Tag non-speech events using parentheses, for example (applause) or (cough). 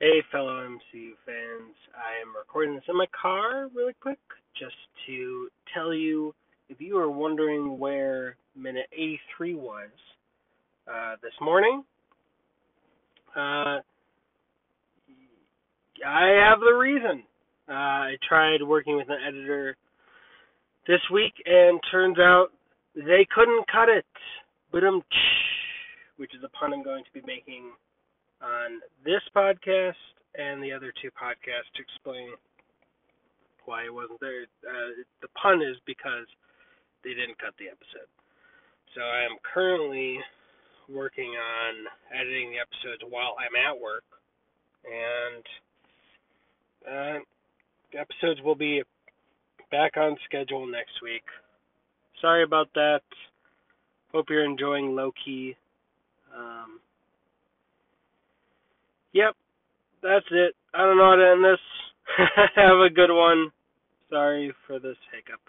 Hey, fellow MCU fans. I am recording this in my car really quick just to tell you if you are wondering where minute 83 was uh, this morning, uh, I have the reason. Uh, I tried working with an editor this week, and turns out they couldn't cut it. But which is a pun I'm going to be making on this podcast and the other two podcasts to explain why it wasn't there. Uh, the pun is because they didn't cut the episode. So I am currently working on editing the episodes while I'm at work, and uh, the episodes will be back on schedule next week. Sorry about that. Hope you're enjoying Loki. Um, Yep, that's it. I don't know how to end this. (laughs) Have a good one. Sorry for this hiccup.